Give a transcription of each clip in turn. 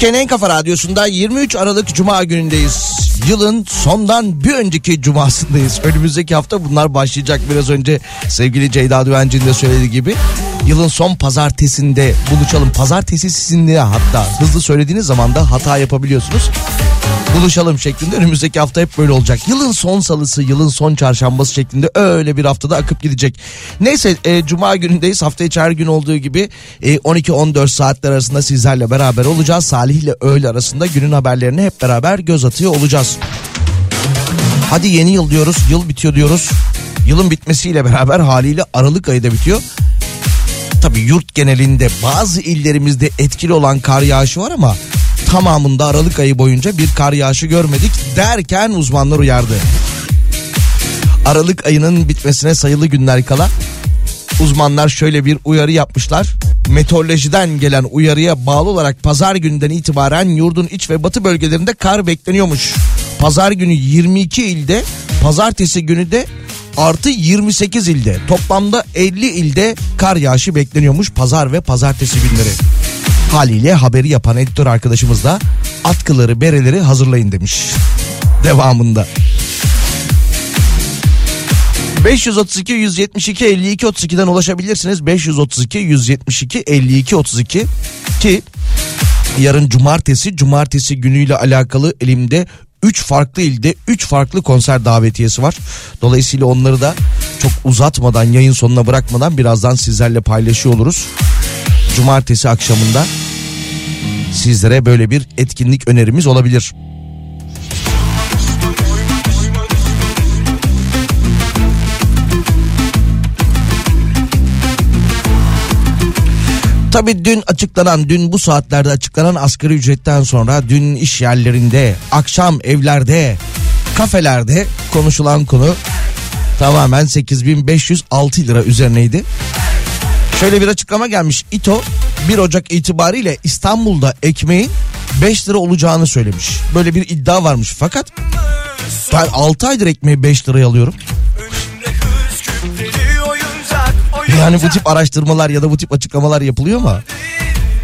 Türkiye'nin en kafa radyosunda 23 Aralık Cuma günündeyiz. Yılın sondan bir önceki cumasındayız. Önümüzdeki hafta bunlar başlayacak biraz önce sevgili Ceyda Düvenci'nin de söylediği gibi. Yılın son pazartesinde buluşalım. Pazartesi sizinle hatta hızlı söylediğiniz zaman da hata yapabiliyorsunuz. Buluşalım şeklinde önümüzdeki hafta hep böyle olacak. Yılın son salısı, yılın son çarşambası şeklinde öyle bir haftada akıp gidecek. Neyse e, cuma günündeyiz. Hafta içi her gün olduğu gibi e, 12-14 saatler arasında sizlerle beraber olacağız. Salih ile öğle arasında günün haberlerine hep beraber göz atıyor olacağız. Hadi yeni yıl diyoruz, yıl bitiyor diyoruz. Yılın bitmesiyle beraber haliyle Aralık ayı da bitiyor. Tabii yurt genelinde bazı illerimizde etkili olan kar yağışı var ama tamamında Aralık ayı boyunca bir kar yağışı görmedik derken uzmanlar uyardı. Aralık ayının bitmesine sayılı günler kala uzmanlar şöyle bir uyarı yapmışlar. Meteorolojiden gelen uyarıya bağlı olarak pazar gününden itibaren yurdun iç ve batı bölgelerinde kar bekleniyormuş. Pazar günü 22 ilde, pazartesi günü de artı 28 ilde. Toplamda 50 ilde kar yağışı bekleniyormuş pazar ve pazartesi günleri. Haliyle haberi yapan editör arkadaşımız da atkıları bereleri hazırlayın demiş. Devamında. 532 172 52 32'den ulaşabilirsiniz. 532 172 52 32 ki yarın cumartesi cumartesi günüyle alakalı elimde 3 farklı ilde 3 farklı konser davetiyesi var. Dolayısıyla onları da çok uzatmadan yayın sonuna bırakmadan birazdan sizlerle paylaşıyor oluruz. Cumartesi akşamında sizlere böyle bir etkinlik önerimiz olabilir. Tabii dün açıklanan, dün bu saatlerde açıklanan asgari ücretten sonra dün iş yerlerinde, akşam evlerde, kafelerde konuşulan konu tamamen 8506 lira üzerineydi. Şöyle bir açıklama gelmiş. İTO 1 Ocak itibariyle İstanbul'da ekmeğin 5 lira olacağını söylemiş. Böyle bir iddia varmış fakat ben 6 aydır ekmeği 5 liraya alıyorum. Yani bu tip araştırmalar ya da bu tip açıklamalar yapılıyor mu?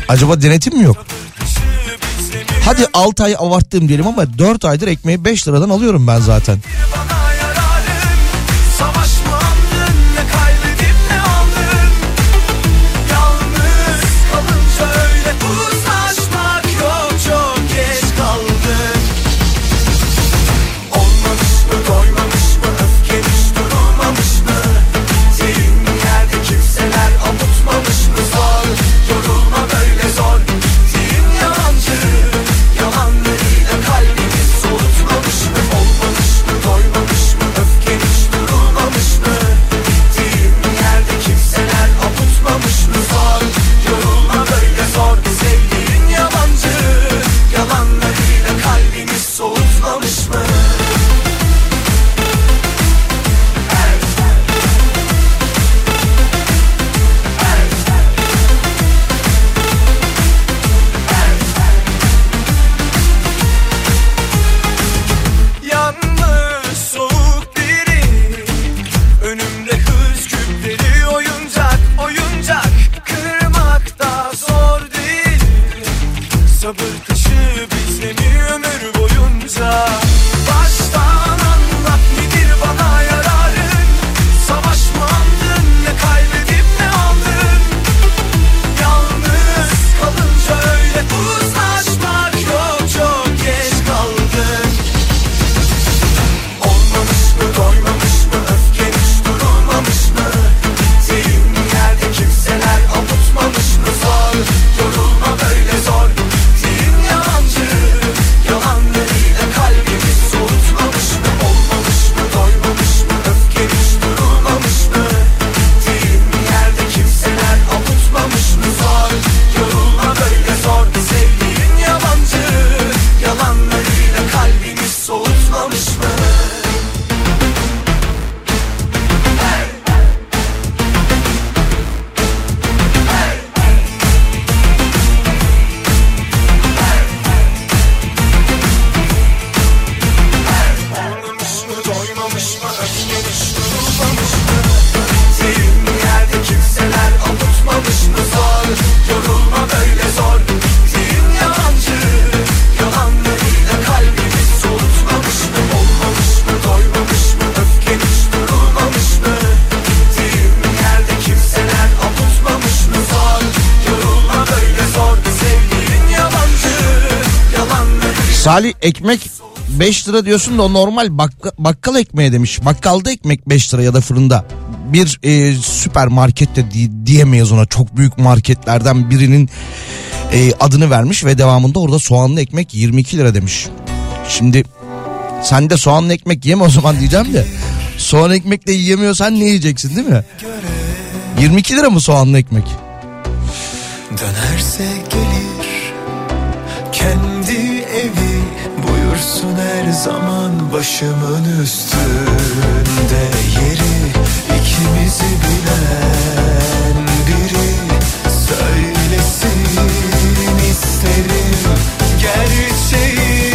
Acaba denetim mi yok? Hadi 6 ay abarttım diyelim ama 4 aydır ekmeği 5 liradan alıyorum ben zaten. Ekmek 5 lira diyorsun da o normal bakka- bakkal ekmeği demiş. Bakkalda ekmek 5 lira ya da fırında. Bir e, süpermarkette di- diyemeyiz ona çok büyük marketlerden birinin e, adını vermiş ve devamında orada soğanlı ekmek 22 lira demiş. Şimdi sen de soğanlı ekmek yeme o zaman diyeceğim de soğan ekmek de yiyemiyorsan ne yiyeceksin değil mi? 22 lira mı soğanlı ekmek? Dönerse gelir kendi buyursun her zaman başımın üstünde yeri. İkimizi bilen biri söylesin isterim gerçeği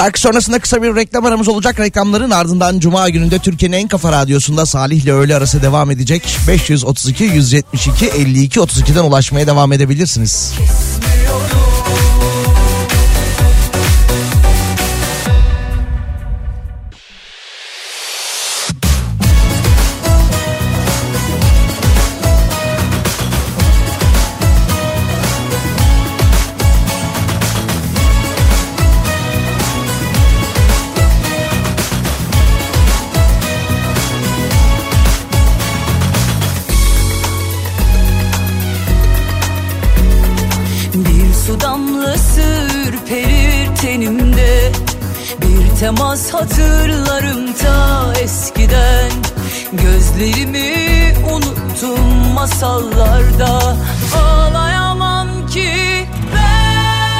Şarkı sonrasında kısa bir reklam aramız olacak. Reklamların ardından Cuma gününde Türkiye'nin en kafa radyosunda Salih ile öğle arası devam edecek. 532 172 52 32'den ulaşmaya devam edebilirsiniz. Bir masallarda Ağlayamam ki ben.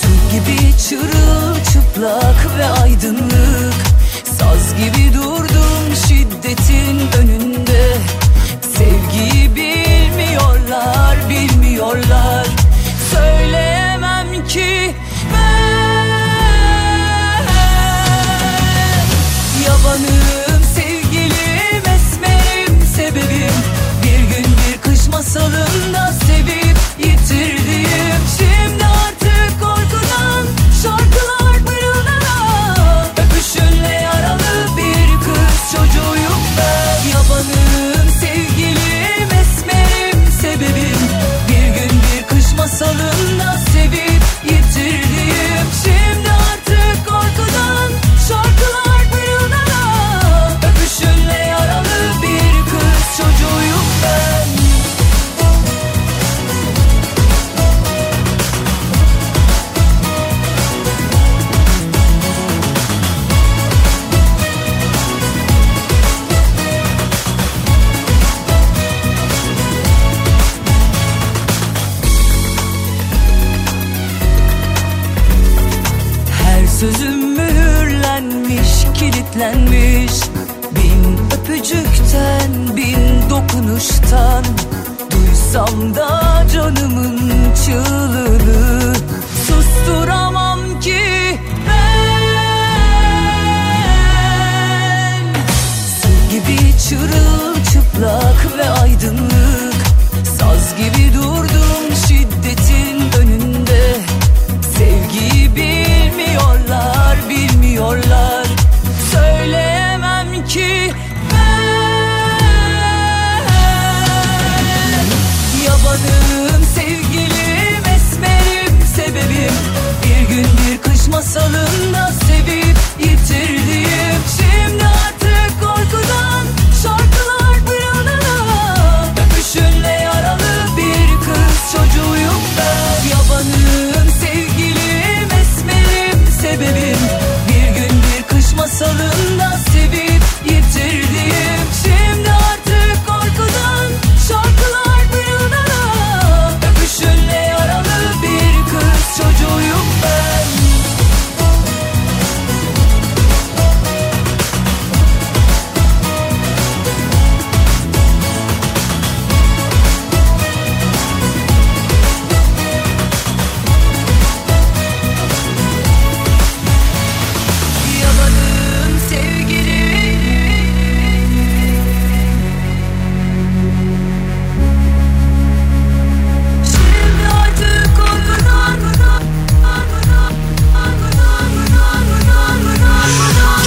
Su gibi çırılçıplak ve aydınlık Saz gibi durdum şiddetin önünde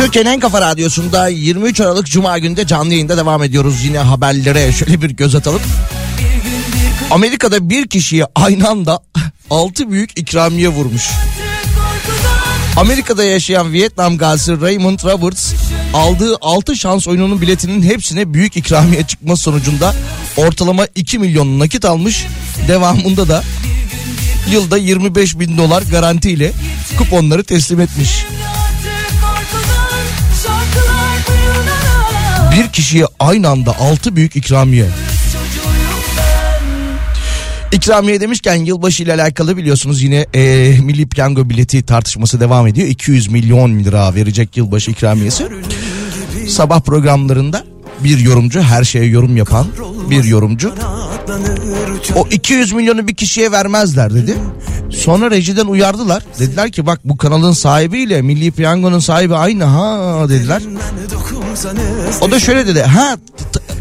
Türkiye'nin en kafa radyosunda 23 Aralık Cuma günde canlı yayında devam ediyoruz. Yine haberlere şöyle bir göz atalım. Amerika'da bir kişiye aynı anda 6 büyük ikramiye vurmuş. Amerika'da yaşayan Vietnam gazisi Raymond Roberts aldığı 6 şans oyununun biletinin hepsine büyük ikramiye çıkması sonucunda ortalama 2 milyon nakit almış. Devamında da yılda 25 bin dolar garantiyle kuponları teslim etmiş. Bir kişiye aynı anda 6 büyük ikramiye. İkramiye demişken yılbaşı ile alakalı biliyorsunuz yine e, Milli Piyango bileti tartışması devam ediyor. 200 milyon lira verecek yılbaşı ikramiyesi. Sabah programlarında bir yorumcu her şeye yorum yapan bir yorumcu o 200 milyonu bir kişiye vermezler dedi. Sonra rejiden uyardılar. Dediler ki bak bu kanalın sahibiyle Milli Piyango'nun sahibi aynı ha dediler. O da şöyle dedi. Ha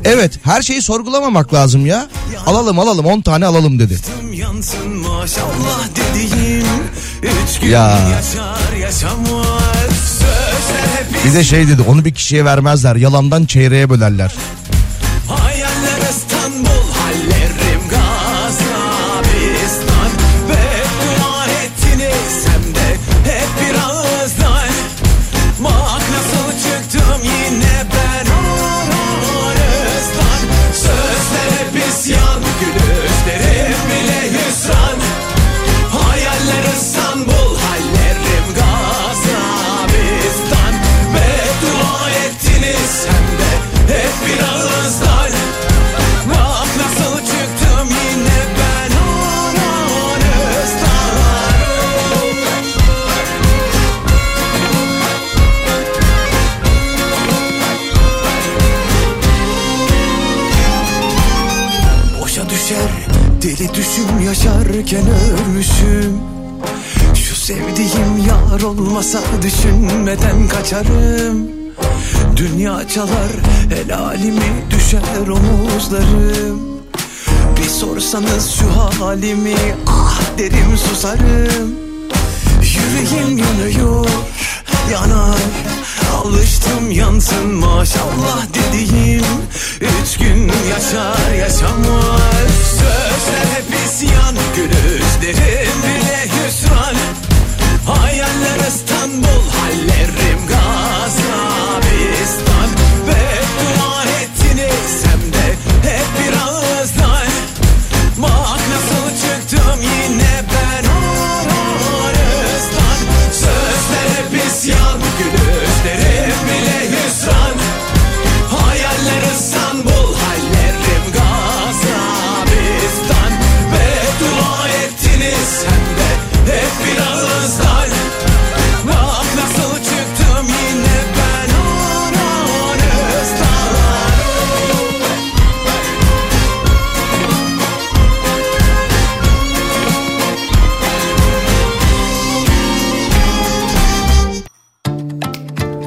evet her şeyi sorgulamamak lazım ya. Alalım alalım 10 tane alalım dedi. Yansın maşallah dediğim Üç gün Ya. Bir de şey dedi onu bir kişiye vermezler yalandan çeyreğe bölerler. Olmasa düşünmeden kaçarım. Dünya çalar helalimi düşer omuzlarım. Bir sorsanız şu halimi ah derim susarım. Yüreğim yanıyor yanar. Alıştım yansın maşallah dediğim. Üç gün yaşar yaşamaz. Sözler hep isyan Gülüşlerim bile hüsran Hayaller İstanbul Hallerim Gazabistan Beddua ettiniz hem de hep bir ağızdan Bak nasıl çıktım yine ben aranızdan Sözler hep isyan Gülüşlerim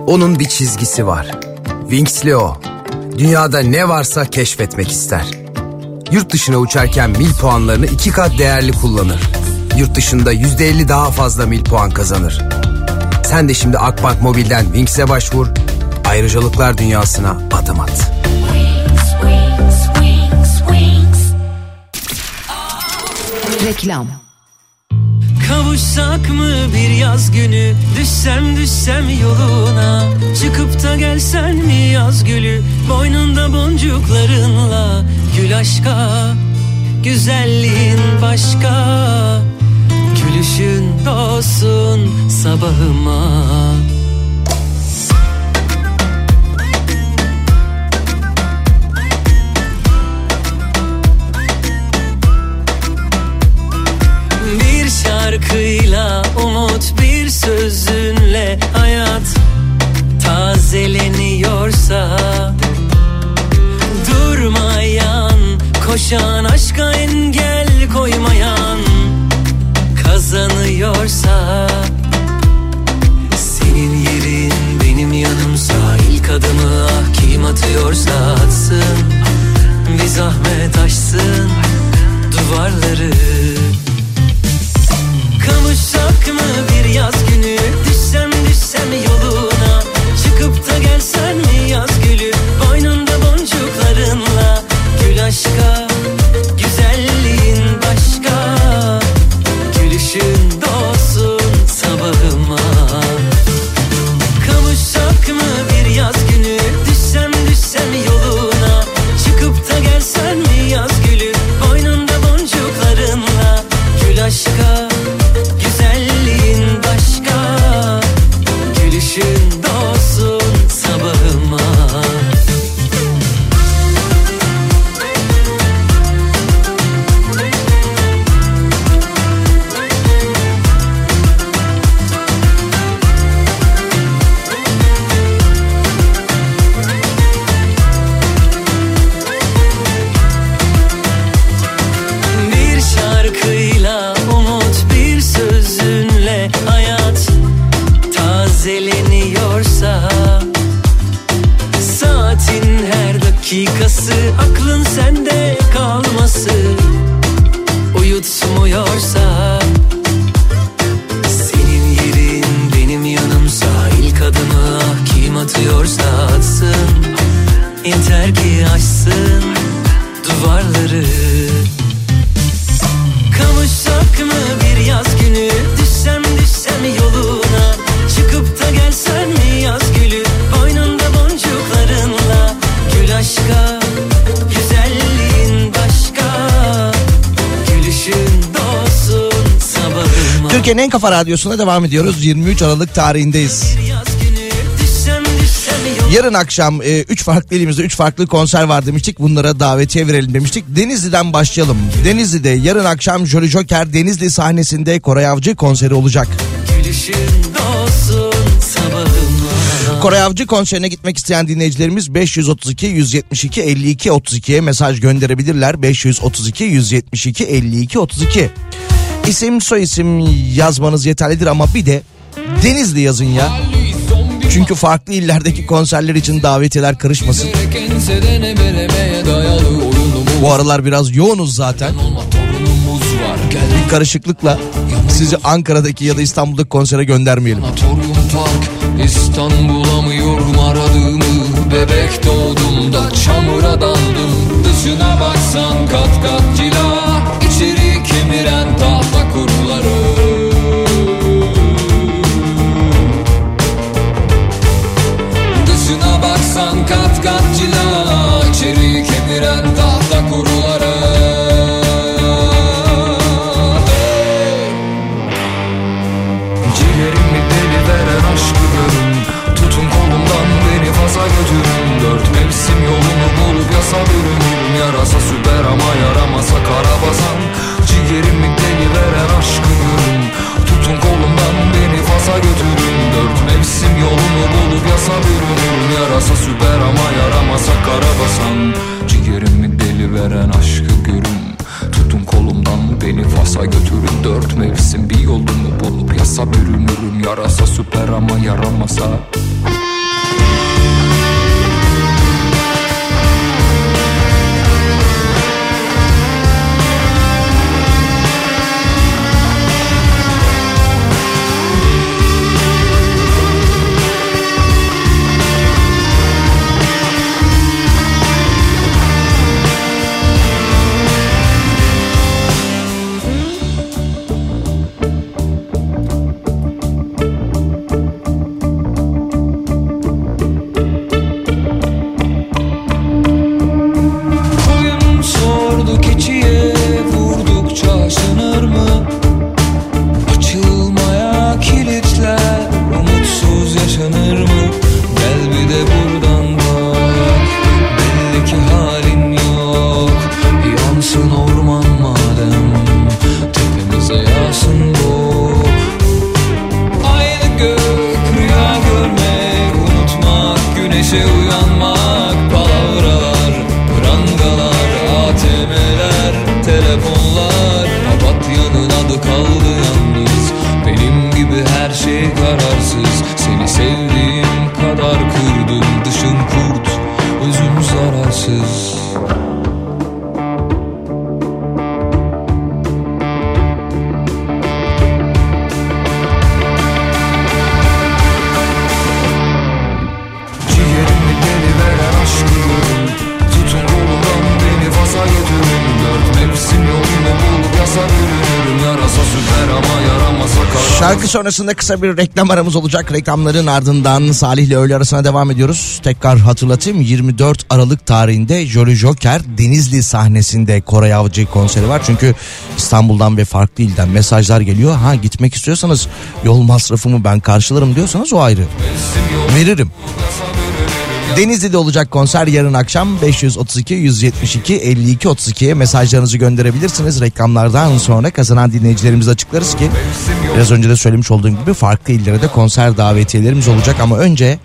Onun bir çizgisi var. Wings'li o. Dünyada ne varsa keşfetmek ister. Yurt dışına uçarken mil puanlarını iki kat değerli kullanır. Yurt dışında yüzde elli daha fazla mil puan kazanır. Sen de şimdi Akbank Mobil'den Wings'e başvur. Ayrıcalıklar dünyasına adım at. Reklam. Kavuşsak mı bir yaz günü? Düşsem düşsem yoluna. Çıkıp da gelsen mi yaz gülü? Boynunda boncuklarınla Gül aşka. Güzelliğin başka. Gülüşün doğsun sabahıma şarkıyla umut bir sözünle hayat tazeleniyorsa Durmayan, koşan aşka engel koymayan kazanıyorsa Senin yerin benim yanımsa ilk adımı ah kim atıyorsa atsın Bir zahmet aşsın duvarları Kavuşsak mı bir yaz günü? Düşsem düşsem yoluna. Çıkıp da gelsen mi yaz gülü? Boynunda boncuklarınla Gül aşka radyosuna devam ediyoruz. 23 Aralık tarihindeyiz. Yarın akşam 3 farklı ilimizde 3 farklı konser var demiştik. Bunlara davetiye verelim demiştik. Denizli'den başlayalım. Denizli'de yarın akşam Jolly Joker Denizli sahnesinde Koray Avcı konseri olacak. Koray Avcı konserine gitmek isteyen dinleyicilerimiz 532 172 52 32'ye mesaj gönderebilirler. 532 172 52 32. İsim soy isim yazmanız yeterlidir ama bir de Denizli yazın ya. Çünkü farklı illerdeki konserler için davetiyeler karışmasın. Bu aralar biraz yoğunuz zaten. Bir karışıklıkla sizi Ankara'daki ya da İstanbul'daki konsere göndermeyelim. Sanatorium Park İstanbul'a mı yorum aradığımı Bebek doğduğumda çamura daldım Dışına baksan Yarasa süper ama yaramasa karabasan Ciğerimi deli veren aşkı görün. Tutun kolumdan beni Fas'a götürün. Dört mevsim bir yolumu bulup yasa bürünürüm. Yarasa süper ama yaramasa sonrasında kısa bir reklam aramız olacak. Reklamların ardından Salih ile öğle arasına devam ediyoruz. Tekrar hatırlatayım 24 Aralık tarihinde Jolly Joker Denizli sahnesinde Koray Avcı konseri var. Çünkü İstanbul'dan ve farklı ilden mesajlar geliyor. Ha gitmek istiyorsanız yol masrafımı ben karşılarım diyorsanız o ayrı. Veririm. Denizli'de olacak konser yarın akşam 532 172 52 32'ye mesajlarınızı gönderebilirsiniz. Reklamlardan sonra kazanan dinleyicilerimizi açıklarız ki biraz önce de söylemiş olduğum gibi farklı illere de konser davetiyelerimiz olacak ama önce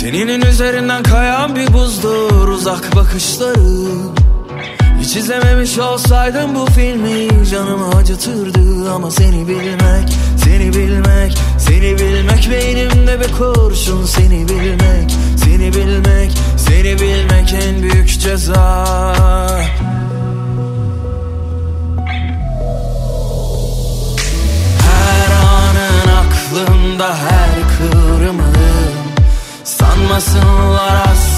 Teninin üzerinden kayan bir buzdur uzak bakışların Hiç izlememiş olsaydım bu filmi canımı acıtırdı. Ama seni bilmek, seni bilmek, seni bilmek Beynimde bir kurşun. Seni bilmek, seni bilmek, seni bilmek en büyük ceza. Her anın aklımda her kıvrımın Sanmasınlar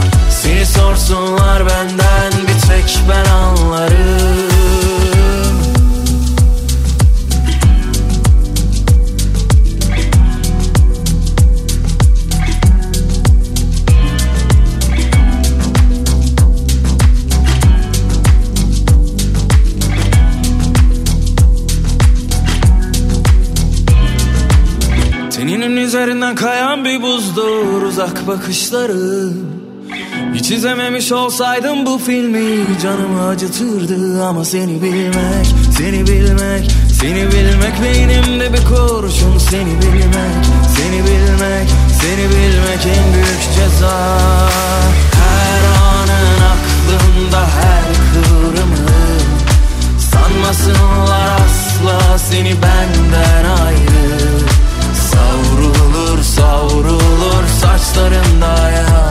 Seni sorsunlar benden bir tek ben anlarım. Teninin üzerinden kayan bir buzdur uzak bakışları Hiç izlememiş olsaydım bu filmi canımı acıtırdı Ama seni bilmek, seni bilmek, seni bilmek Beynimde bir kurşun seni bilmek, seni bilmek, seni bilmek en büyük ceza. Her anın aklımda her kıvrımın Sanmasınlar asla seni benden ayrı. Savrulur savrulur saçlarında hayatı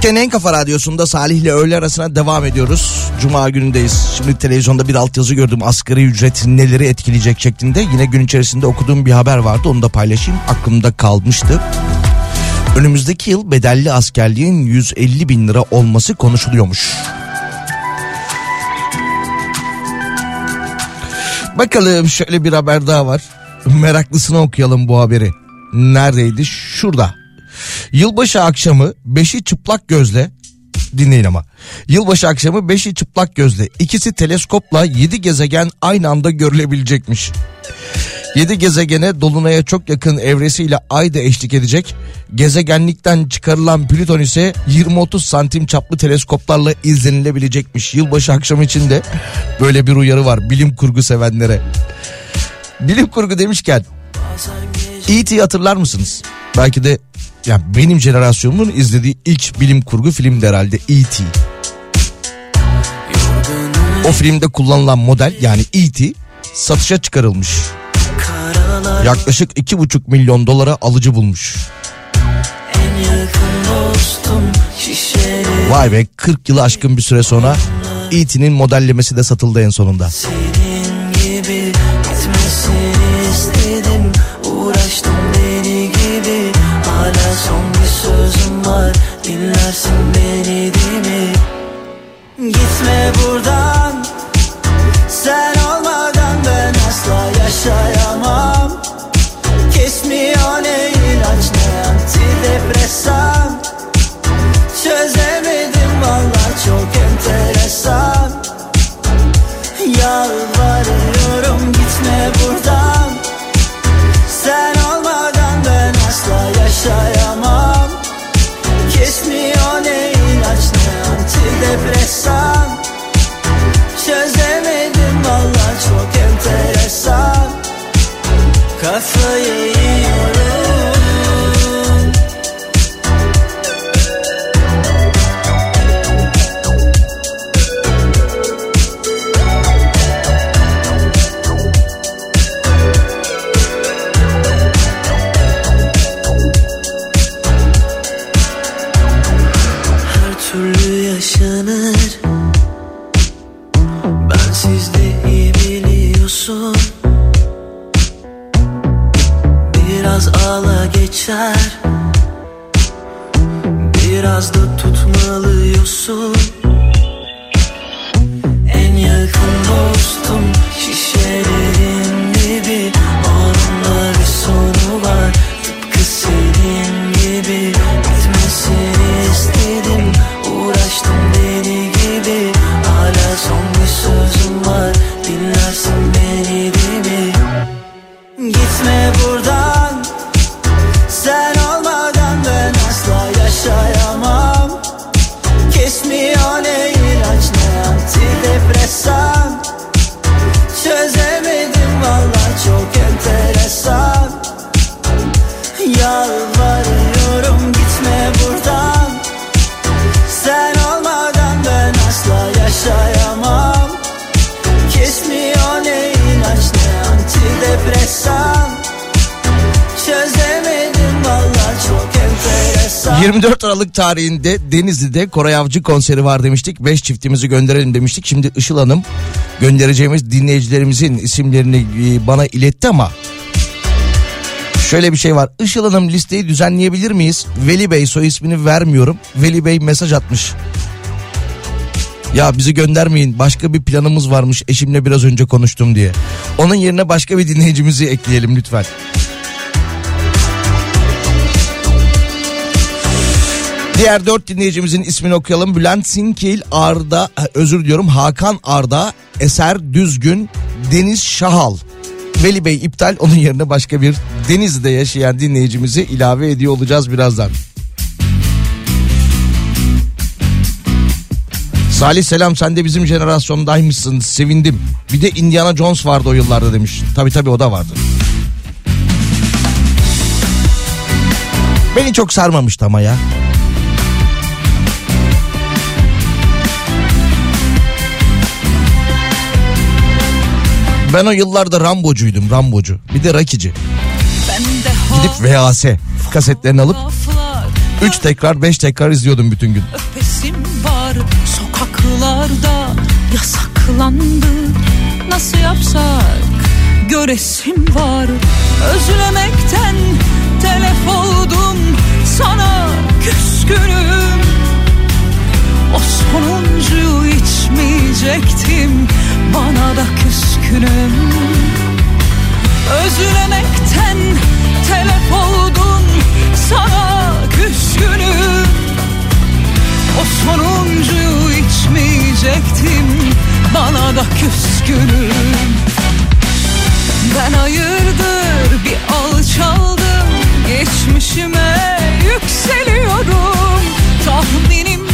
Türkiye'nin en kafa radyosunda Salih ile öğle arasına devam ediyoruz. Cuma günündeyiz. Şimdi televizyonda bir altyazı gördüm. Asgari ücret neleri etkileyecek şeklinde. Yine gün içerisinde okuduğum bir haber vardı. Onu da paylaşayım. Aklımda kalmıştı. Önümüzdeki yıl bedelli askerliğin 150 bin lira olması konuşuluyormuş. Bakalım şöyle bir haber daha var. Meraklısını okuyalım bu haberi. Neredeydi? Şurada. Yılbaşı akşamı beşi çıplak gözle dinleyin ama. Yılbaşı akşamı beşi çıplak gözle ikisi teleskopla yedi gezegen aynı anda görülebilecekmiş. 7 gezegene dolunaya çok yakın evresiyle ay da eşlik edecek. Gezegenlikten çıkarılan Plüton ise 20-30 santim çaplı teleskoplarla izlenilebilecekmiş. Yılbaşı akşamı için de böyle bir uyarı var bilim kurgu sevenlere. Bilim kurgu demişken E.T. hatırlar mısınız? Belki de ya benim jenerasyonumun izlediği ilk bilim kurgu filmdi herhalde E.T. O filmde kullanılan model yani E.T. satışa çıkarılmış. Yaklaşık iki buçuk milyon dolara alıcı bulmuş. Vay be 40 yılı aşkın bir süre sonra E.T.'nin modellemesi de satıldı en sonunda. Senin var Dinlersin beni değil mi? Gitme buradan Sen olmadan ben asla yaşayamam. Kesmiyor ne ilaç ne antidepresan. Çözemedim valla çok enteresan tarihinde Denizli'de Koray Avcı konseri var demiştik. 5 çiftimizi gönderelim demiştik. Şimdi Işıl Hanım göndereceğimiz dinleyicilerimizin isimlerini e, bana iletti ama şöyle bir şey var. Işıl Hanım listeyi düzenleyebilir miyiz? Veli Bey soy ismini vermiyorum. Veli Bey mesaj atmış. Ya bizi göndermeyin başka bir planımız varmış eşimle biraz önce konuştum diye. Onun yerine başka bir dinleyicimizi ekleyelim lütfen. Diğer dört dinleyicimizin ismini okuyalım. Bülent Sinkil, Arda, özür diliyorum Hakan Arda, Eser Düzgün, Deniz Şahal. Veli Bey iptal onun yerine başka bir Denizli'de yaşayan dinleyicimizi ilave ediyor olacağız birazdan. Salih selam sen de bizim jenerasyondaymışsın sevindim. Bir de Indiana Jones vardı o yıllarda demiş. Tabii tabii o da vardı. Beni çok sarmamıştı ama ya. Ben o yıllarda Rambocuydum Rambocu. Bir de Rakici. Gidip VHS kasetlerini alıp 3 tekrar 5 tekrar izliyordum bütün gün. öpesim var sokaklarda yasaklandı nasıl yapsak göresim var özlemekten telef oldum sana küskünüm o sonuncuyu içmeyecektim bana da küskünüm. Özlemekten telef oldum sana küskünüm. O sonuncuyu içmeyecektim bana da küskünüm. Ben hayırdır bir alçaldım geçmişime yükseliyorum. Tahminim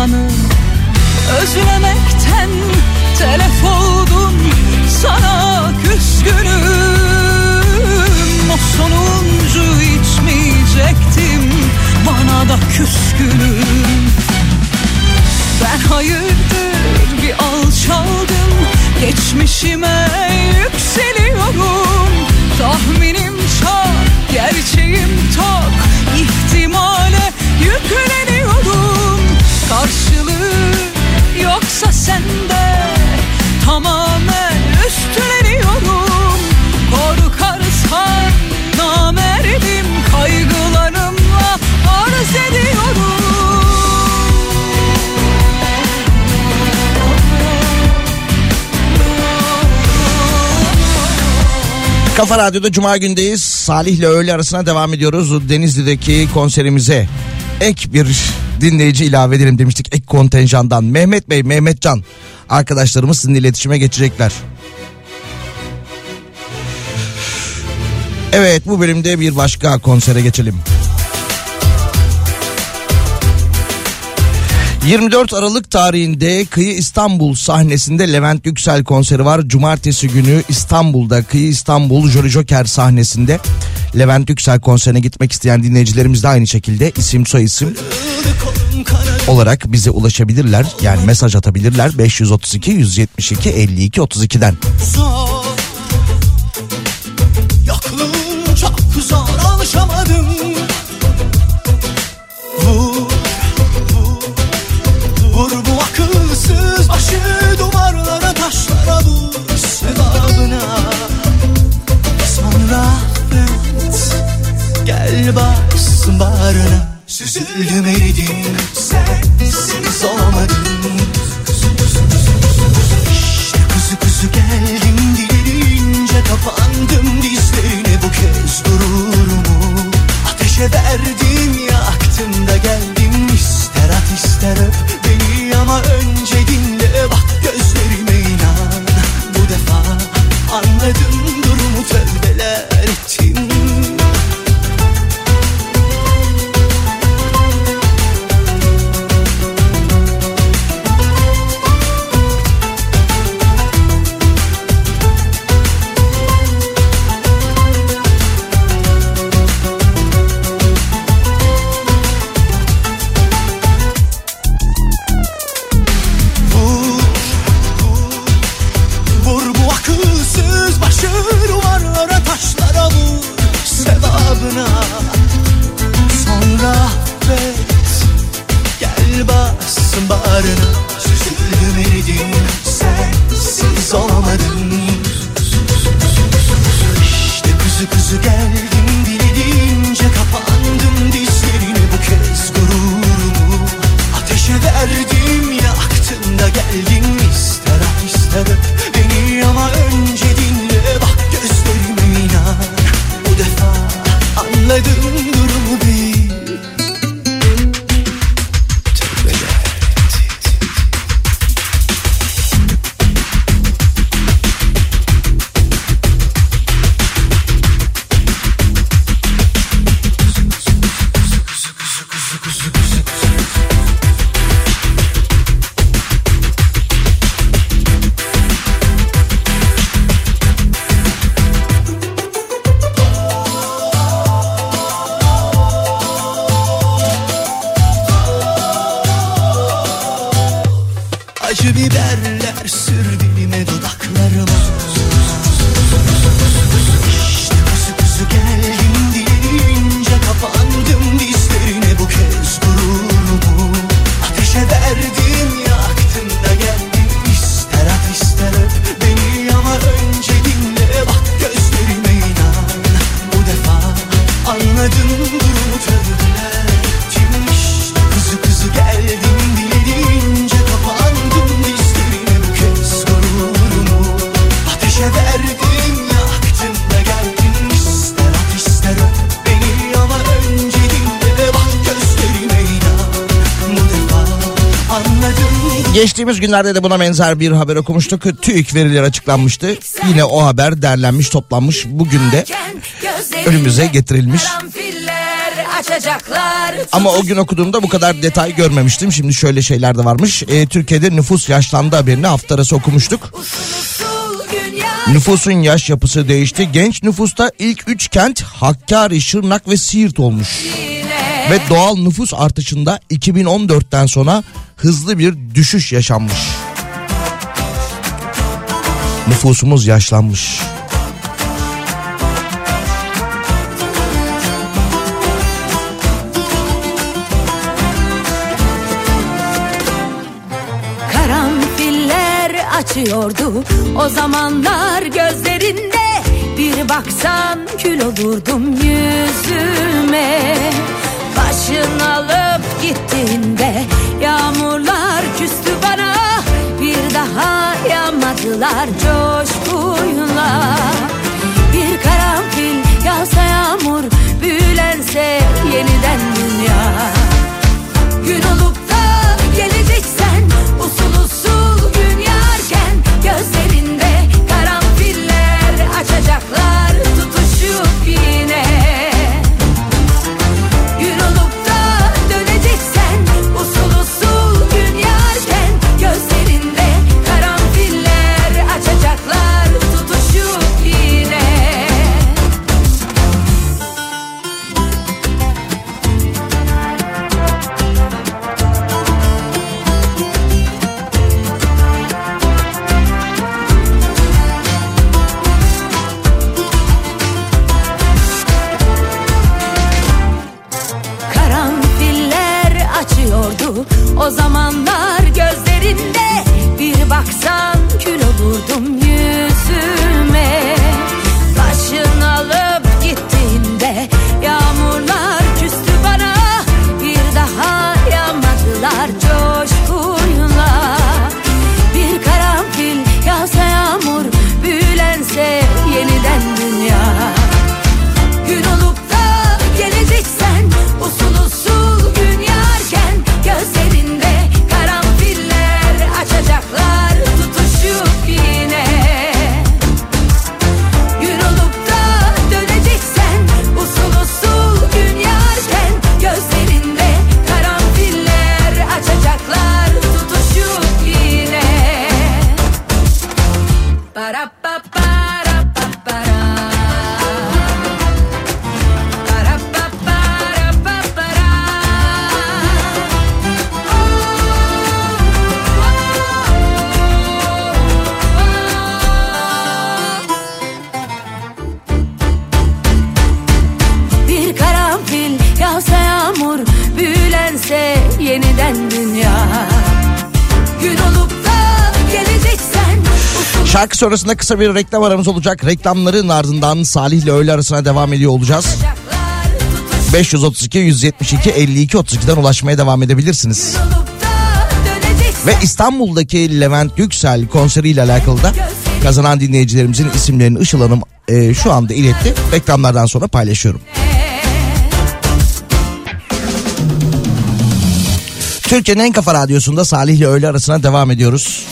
olanı özlemekten telef oldum sana küskünüm. O sonuncu içmeyecektim bana da küskünüm. Ben hayırdır bir alçaldım Geçmişime Kafa Radyo'da Cuma gündeyiz. Salih ile öğle arasına devam ediyoruz. Denizli'deki konserimize ek bir dinleyici ilave edelim demiştik. Ek kontenjandan. Mehmet Bey, Mehmet Can arkadaşlarımız sizinle iletişime geçecekler. Evet bu bölümde bir başka konsere geçelim. 24 Aralık tarihinde Kıyı İstanbul sahnesinde Levent Yüksel konseri var. Cumartesi günü İstanbul'da Kıyı İstanbul Jolly Joker sahnesinde Levent Yüksel konserine gitmek isteyen dinleyicilerimiz de aynı şekilde isim soy isim olarak bize ulaşabilirler. Yani mesaj atabilirler 532 172 52 32'den. zor Sen varsın bağrına. Süzüldüm eridim Sensiz olmadım İşte kuzu kuzu geldim Dilerince kapandım dizlerine. Bu kez gururumu Ateşe verdim yaktım da geldim. İster at ister öp beni ama önce Geçtiğimiz günlerde de buna benzer bir haber okumuştuk. TÜİK verileri açıklanmıştı. Yine o haber derlenmiş, toplanmış. Bugün de önümüze getirilmiş. Ama o gün okuduğumda bu kadar detay görmemiştim. Şimdi şöyle şeyler de varmış. Ee, Türkiye'de nüfus yaşlandı haberini hafta arası okumuştuk. Nüfusun yaş yapısı değişti. Genç nüfusta ilk 3 kent Hakkari, Şırnak ve Siirt olmuş. Ve doğal nüfus artışında 2014'ten sonra hızlı bir düşüş yaşanmış. Nüfusumuz yaşlanmış. Karanfiller açıyordu o zamanlar gözlerinde Bir baksan kül olurdum yüzüme Başın alıp gittiğinde yağmurlar küstü bana. Bir daha yağmadılar coşkuyla. Bir karanfil yağsa yağmur büyülense yeniden dünya sonrasında kısa bir reklam aramız olacak. Reklamların ardından Salih ile öğle arasına devam ediyor olacağız. 532 172 52 32'den ulaşmaya devam edebilirsiniz. Ve İstanbul'daki Levent Yüksel konseriyle alakalı da kazanan dinleyicilerimizin isimlerini Işıl Hanım e, şu anda iletti. Reklamlardan sonra paylaşıyorum. Türkiye'nin en kafa radyosunda Salih ile öğle arasına devam ediyoruz.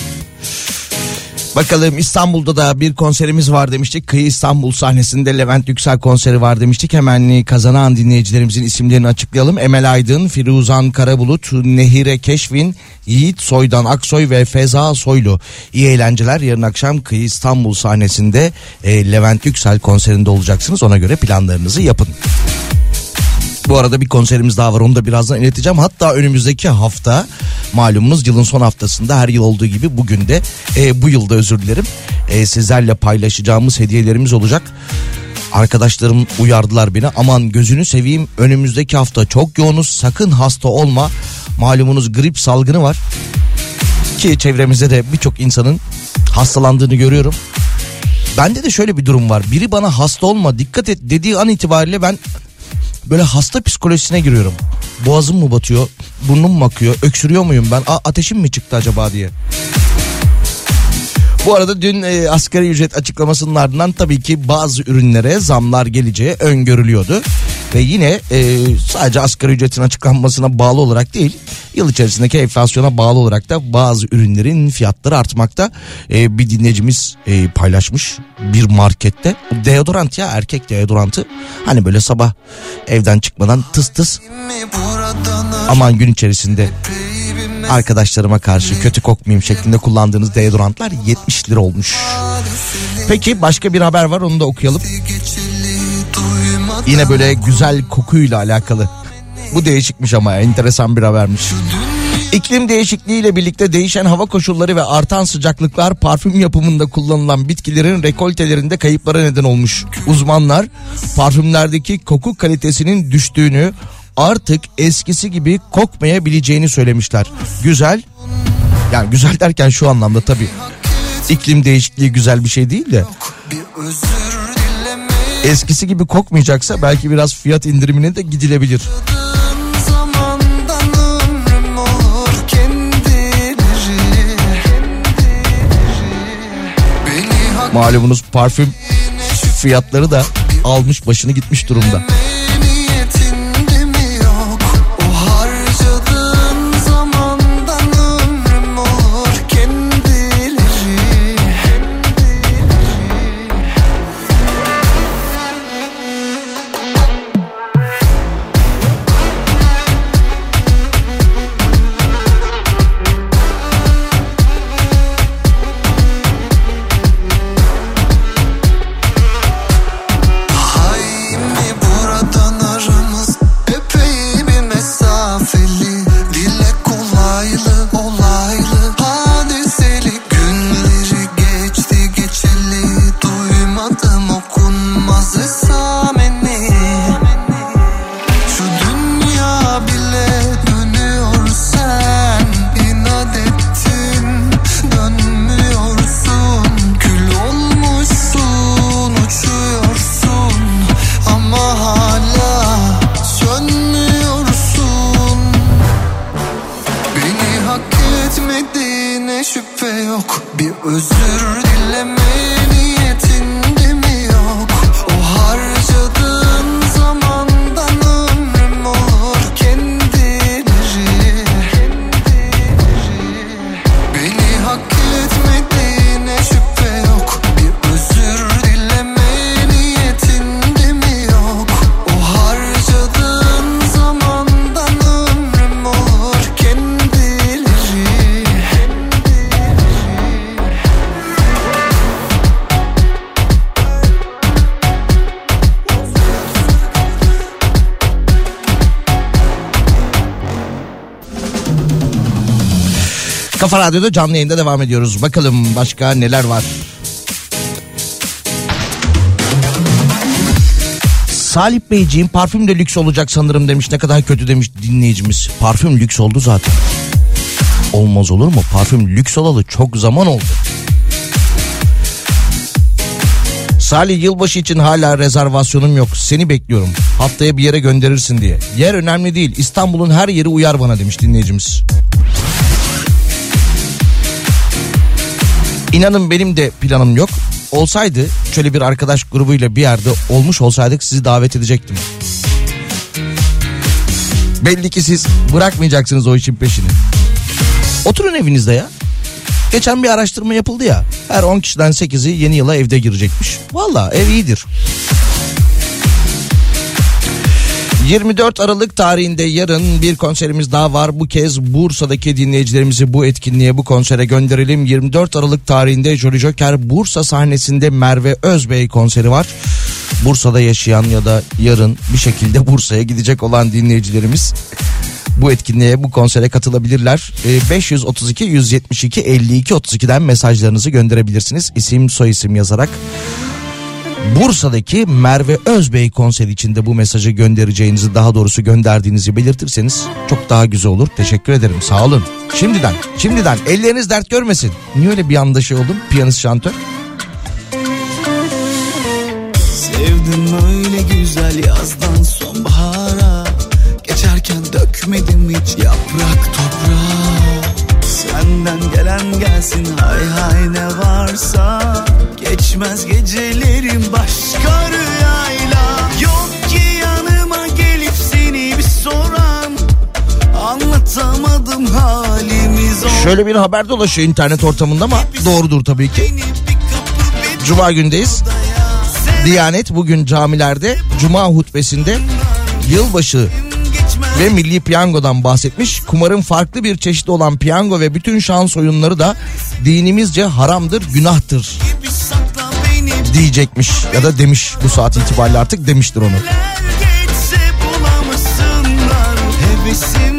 Bakalım İstanbul'da da bir konserimiz var demiştik. Kıyı İstanbul sahnesinde Levent Yüksel konseri var demiştik. Hemen kazanan dinleyicilerimizin isimlerini açıklayalım. Emel Aydın, Firuzan Karabulut, Nehire Keşvin, Yiğit Soydan Aksoy ve Feza Soylu. İyi eğlenceler. Yarın akşam Kıyı İstanbul sahnesinde e, Levent Yüksel konserinde olacaksınız. Ona göre planlarınızı yapın. Bu arada bir konserimiz daha var onu da birazdan ileteceğim. Hatta önümüzdeki hafta malumunuz yılın son haftasında her yıl olduğu gibi bugün de e, bu yılda özür dilerim e, sizlerle paylaşacağımız hediyelerimiz olacak. Arkadaşlarım uyardılar beni aman gözünü seveyim önümüzdeki hafta çok yoğunuz sakın hasta olma. Malumunuz grip salgını var ki çevremizde de birçok insanın hastalandığını görüyorum. Bende de şöyle bir durum var. Biri bana hasta olma dikkat et dediği an itibariyle ben böyle hasta psikolojisine giriyorum. Boğazım mı batıyor, burnum mu akıyor, öksürüyor muyum ben, Aa, ateşim mi çıktı acaba diye. Bu arada dün e, asgari ücret açıklamasının ardından tabii ki bazı ürünlere zamlar geleceği öngörülüyordu. Ve yine e, sadece asgari ücretin açıklanmasına bağlı olarak değil yıl içerisindeki enflasyona bağlı olarak da bazı ürünlerin fiyatları artmakta. E, bir dinleyicimiz e, paylaşmış bir markette deodorant ya erkek deodorantı hani böyle sabah evden çıkmadan tıs tıs aman gün içerisinde arkadaşlarıma karşı kötü kokmayayım şeklinde kullandığınız deodorantlar 70 lira olmuş. Peki başka bir haber var onu da okuyalım. Yine böyle güzel kokuyla alakalı. Bu değişikmiş ama enteresan bir habermiş. İklim değişikliğiyle birlikte değişen hava koşulları ve artan sıcaklıklar parfüm yapımında kullanılan bitkilerin rekoltelerinde kayıplara neden olmuş. Uzmanlar parfümlerdeki koku kalitesinin düştüğünü artık eskisi gibi kokmayabileceğini söylemişler. Güzel yani güzel derken şu anlamda tabii iklim değişikliği güzel bir şey değil de eskisi gibi kokmayacaksa belki biraz fiyat indirimine de gidilebilir. Malumunuz parfüm fiyatları da almış başını gitmiş durumda. Kafa Radyo'da canlı yayında devam ediyoruz. Bakalım başka neler var. Salih Beyciğim parfüm de lüks olacak sanırım demiş. Ne kadar kötü demiş dinleyicimiz. Parfüm lüks oldu zaten. Olmaz olur mu? Parfüm lüks olalı çok zaman oldu. Salih yılbaşı için hala rezervasyonum yok. Seni bekliyorum. Haftaya bir yere gönderirsin diye. Yer önemli değil. İstanbul'un her yeri uyar bana demiş dinleyicimiz. İnanın benim de planım yok. Olsaydı şöyle bir arkadaş grubuyla bir yerde olmuş olsaydık sizi davet edecektim. Belli ki siz bırakmayacaksınız o işin peşini. Oturun evinizde ya. Geçen bir araştırma yapıldı ya. Her 10 kişiden 8'i yeni yıla evde girecekmiş. Valla ev iyidir. 24 Aralık tarihinde yarın bir konserimiz daha var. Bu kez Bursa'daki dinleyicilerimizi bu etkinliğe bu konsere gönderelim. 24 Aralık tarihinde Jolly Joker Bursa sahnesinde Merve Özbey konseri var. Bursa'da yaşayan ya da yarın bir şekilde Bursa'ya gidecek olan dinleyicilerimiz bu etkinliğe bu konsere katılabilirler. Ee, 532 172 52 32'den mesajlarınızı gönderebilirsiniz. İsim soyisim yazarak. Bursa'daki Merve Özbey konseri içinde bu mesajı göndereceğinizi daha doğrusu gönderdiğinizi belirtirseniz çok daha güzel olur. Teşekkür ederim sağ olun. Şimdiden şimdiden elleriniz dert görmesin. Niye öyle bir anda şey oldum piyanist şantör? Sevdim öyle güzel yazdan sonbahara Geçerken dökmedim hiç yaprak toprağa Senden gelen gelsin hay hay ne varsa Geçmez gecelerim başka rüyayla Yok ki yanıma gelip seni bir soran Anlatamadım halimiz o Şöyle bir haber dolaşıyor internet ortamında ama doğrudur tabii ki. Cuma gündeyiz. Diyanet bugün camilerde Cuma hutbesinde yılbaşı ve milli piyangodan bahsetmiş. Kumarın farklı bir çeşidi olan piyango ve bütün şans oyunları da dinimizce haramdır, günahtır diyecekmiş ya da demiş bu saat itibariyle artık demiştir onu. Hevesim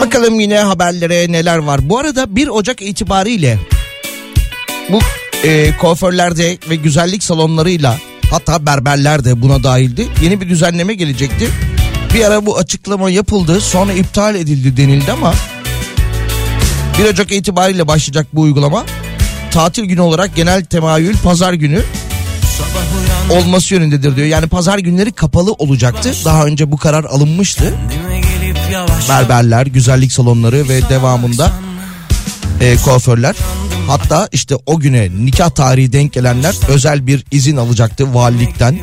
Bakalım yine haberlere neler var. Bu arada 1 Ocak itibariyle bu e, kuaförlerde ve güzellik salonlarıyla hatta berberler de buna dahildi. Yeni bir düzenleme gelecekti. Bir ara bu açıklama yapıldı sonra iptal edildi denildi ama 1 Ocak itibariyle başlayacak bu uygulama. Tatil günü olarak genel temayül pazar günü olması yönündedir diyor. Yani pazar günleri kapalı olacaktı. Daha önce bu karar alınmıştı. Dime gelip yavaş berberler, güzellik salonları ve devamında e, kuaförler. Hatta işte o güne nikah tarihi denk gelenler özel bir izin alacaktı valilikten.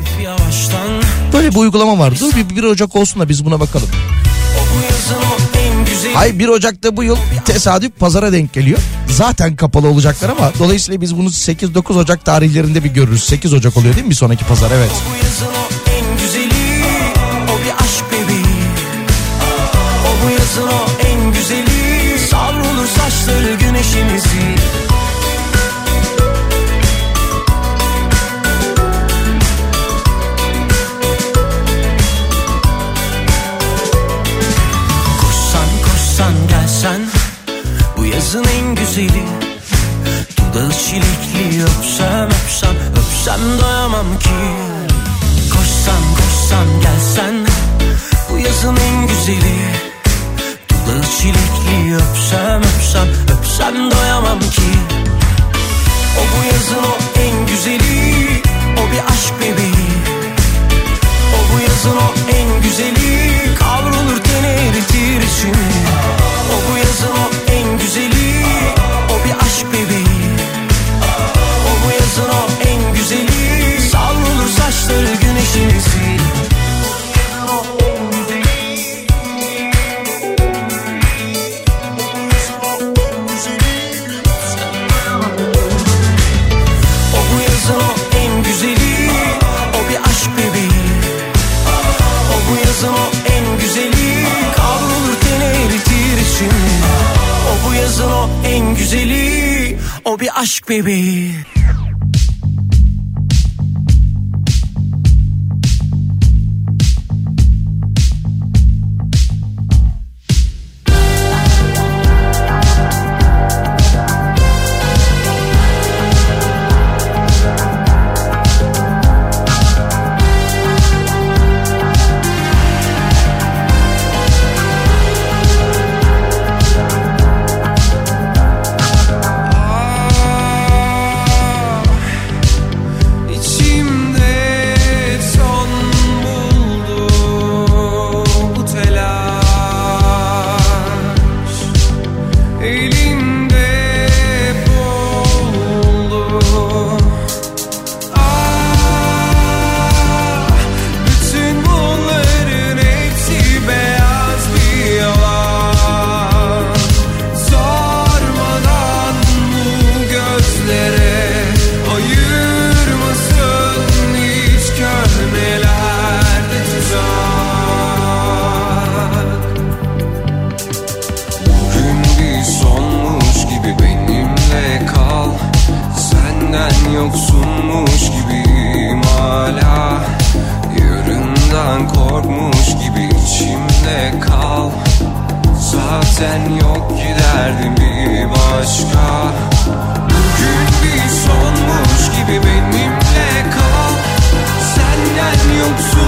Böyle bir uygulama var. Dur bir 1 Ocak olsun da biz buna bakalım. O bu yazın o en güzel Hay 1 Ocak'ta bu yıl tesadüf pazara denk geliyor. Zaten kapalı olacaklar ama dolayısıyla biz bunu 8-9 Ocak tarihlerinde bir görürüz. 8 Ocak oluyor değil mi bir sonraki pazar evet. O saçları güneşimizi. Koşsan koşsan gelsen. Bu yazın en güzeli. Dudağı çilekli öpsem öpsem öpsem doyamam ki. Koşsan koşsan gelsen. Bu yazın en güzeli. Dudağı çilekli öpsem öpsem öpsem doyamam ki. O bu yazın o en güzeli o bir aşk bebeği. O bu yazın o en güzeli kavrulur eritir içimi O Senden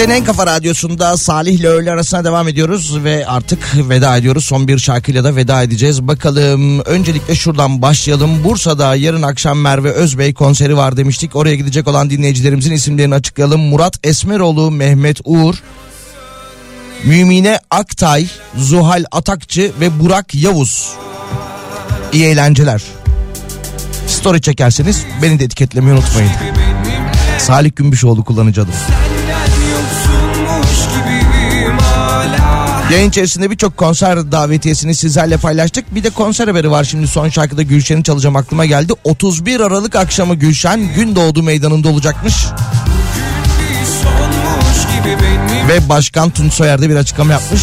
Türkiye'nin en kafa radyosunda Salih ile öğle arasına devam ediyoruz ve artık veda ediyoruz. Son bir şarkıyla da veda edeceğiz. Bakalım öncelikle şuradan başlayalım. Bursa'da yarın akşam Merve Özbey konseri var demiştik. Oraya gidecek olan dinleyicilerimizin isimlerini açıklayalım. Murat Esmeroğlu, Mehmet Uğur, Mümine Aktay, Zuhal Atakçı ve Burak Yavuz. İyi eğlenceler. Story çekerseniz beni de etiketlemeyi unutmayın. Salih Gümbüşoğlu kullanıcı adım. Yayın içerisinde birçok konser davetiyesini sizlerle paylaştık. Bir de konser haberi var şimdi son şarkıda Gülşen'i çalacağım aklıma geldi. 31 Aralık akşamı Gülşen Gündoğdu Meydanı'nda olacakmış. Ve Başkan Tunç de bir açıklama yapmış.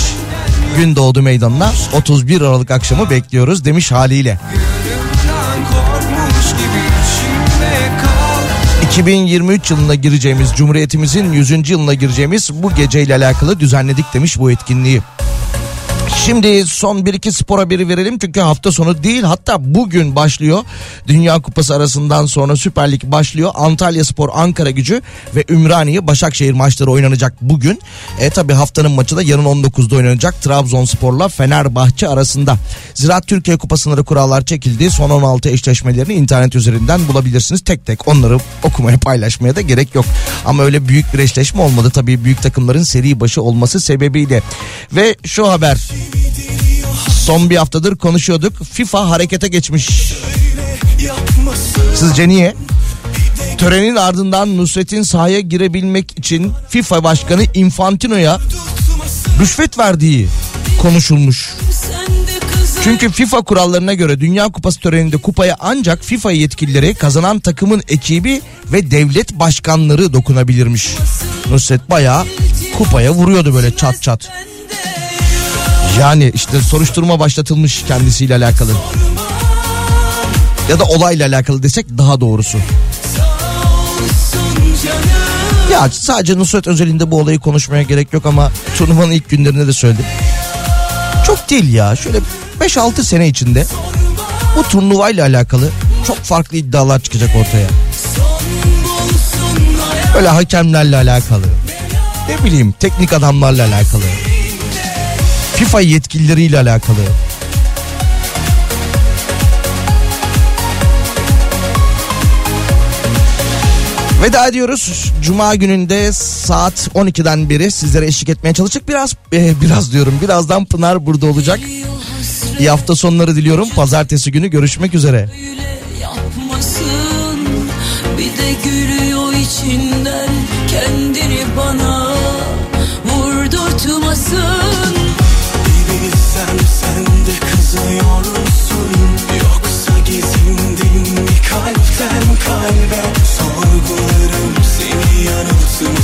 Gündoğdu Meydanı'na 31 Aralık akşamı bekliyoruz demiş haliyle. Yarımdan korkmuş gibi içimde kal 2023 yılına gireceğimiz Cumhuriyetimizin 100. yılına gireceğimiz bu geceyle alakalı düzenledik demiş bu etkinliği. Şimdi son bir iki spor haberi verelim çünkü hafta sonu değil hatta bugün başlıyor. Dünya Kupası arasından sonra Süper Lig başlıyor. Antalya Spor, Ankara Gücü ve Ümraniye Başakşehir maçları oynanacak bugün. E tabi haftanın maçı da yarın 19'da oynanacak Trabzonspor'la Fenerbahçe arasında. Ziraat Türkiye Kupası'nda kurallar çekildi. Son 16 eşleşmelerini internet üzerinden bulabilirsiniz. Tek tek onları okumaya paylaşmaya da gerek yok. Ama öyle büyük bir eşleşme olmadı tabii büyük takımların seri başı olması sebebiyle. Ve şu haber son bir haftadır konuşuyorduk. FIFA harekete geçmiş. Sizce niye? Törenin ardından Nusret'in sahaya girebilmek için FIFA Başkanı Infantino'ya rüşvet verdiği konuşulmuş. Çünkü FIFA kurallarına göre Dünya Kupası töreninde kupaya ancak FIFA yetkilileri kazanan takımın ekibi ve devlet başkanları dokunabilirmiş. Nusret bayağı kupaya vuruyordu böyle çat çat. Yani işte soruşturma başlatılmış kendisiyle alakalı. Ya da olayla alakalı desek daha doğrusu. Ya sadece Nusret özelinde bu olayı konuşmaya gerek yok ama turnuvanın ilk günlerinde de söyledim. Çok değil ya şöyle 5-6 sene içinde bu turnuvayla alakalı çok farklı iddialar çıkacak ortaya. Böyle hakemlerle alakalı. Ne bileyim teknik adamlarla alakalı. FIFA yetkilileriyle alakalı. Veda ediyoruz. Cuma gününde saat 12'den beri sizlere eşlik etmeye çalıştık. Biraz e, biraz diyorum. Birazdan Pınar burada olacak. İyi hafta sonları diliyorum. Pazartesi günü görüşmek üzere. yapmasın Bir de gülüyor içinden kendini bana vurdurtmasın sen de kızıyorsun. Yoksa gezindin mi kalpten kalbe? Sorgularım seni yanıltın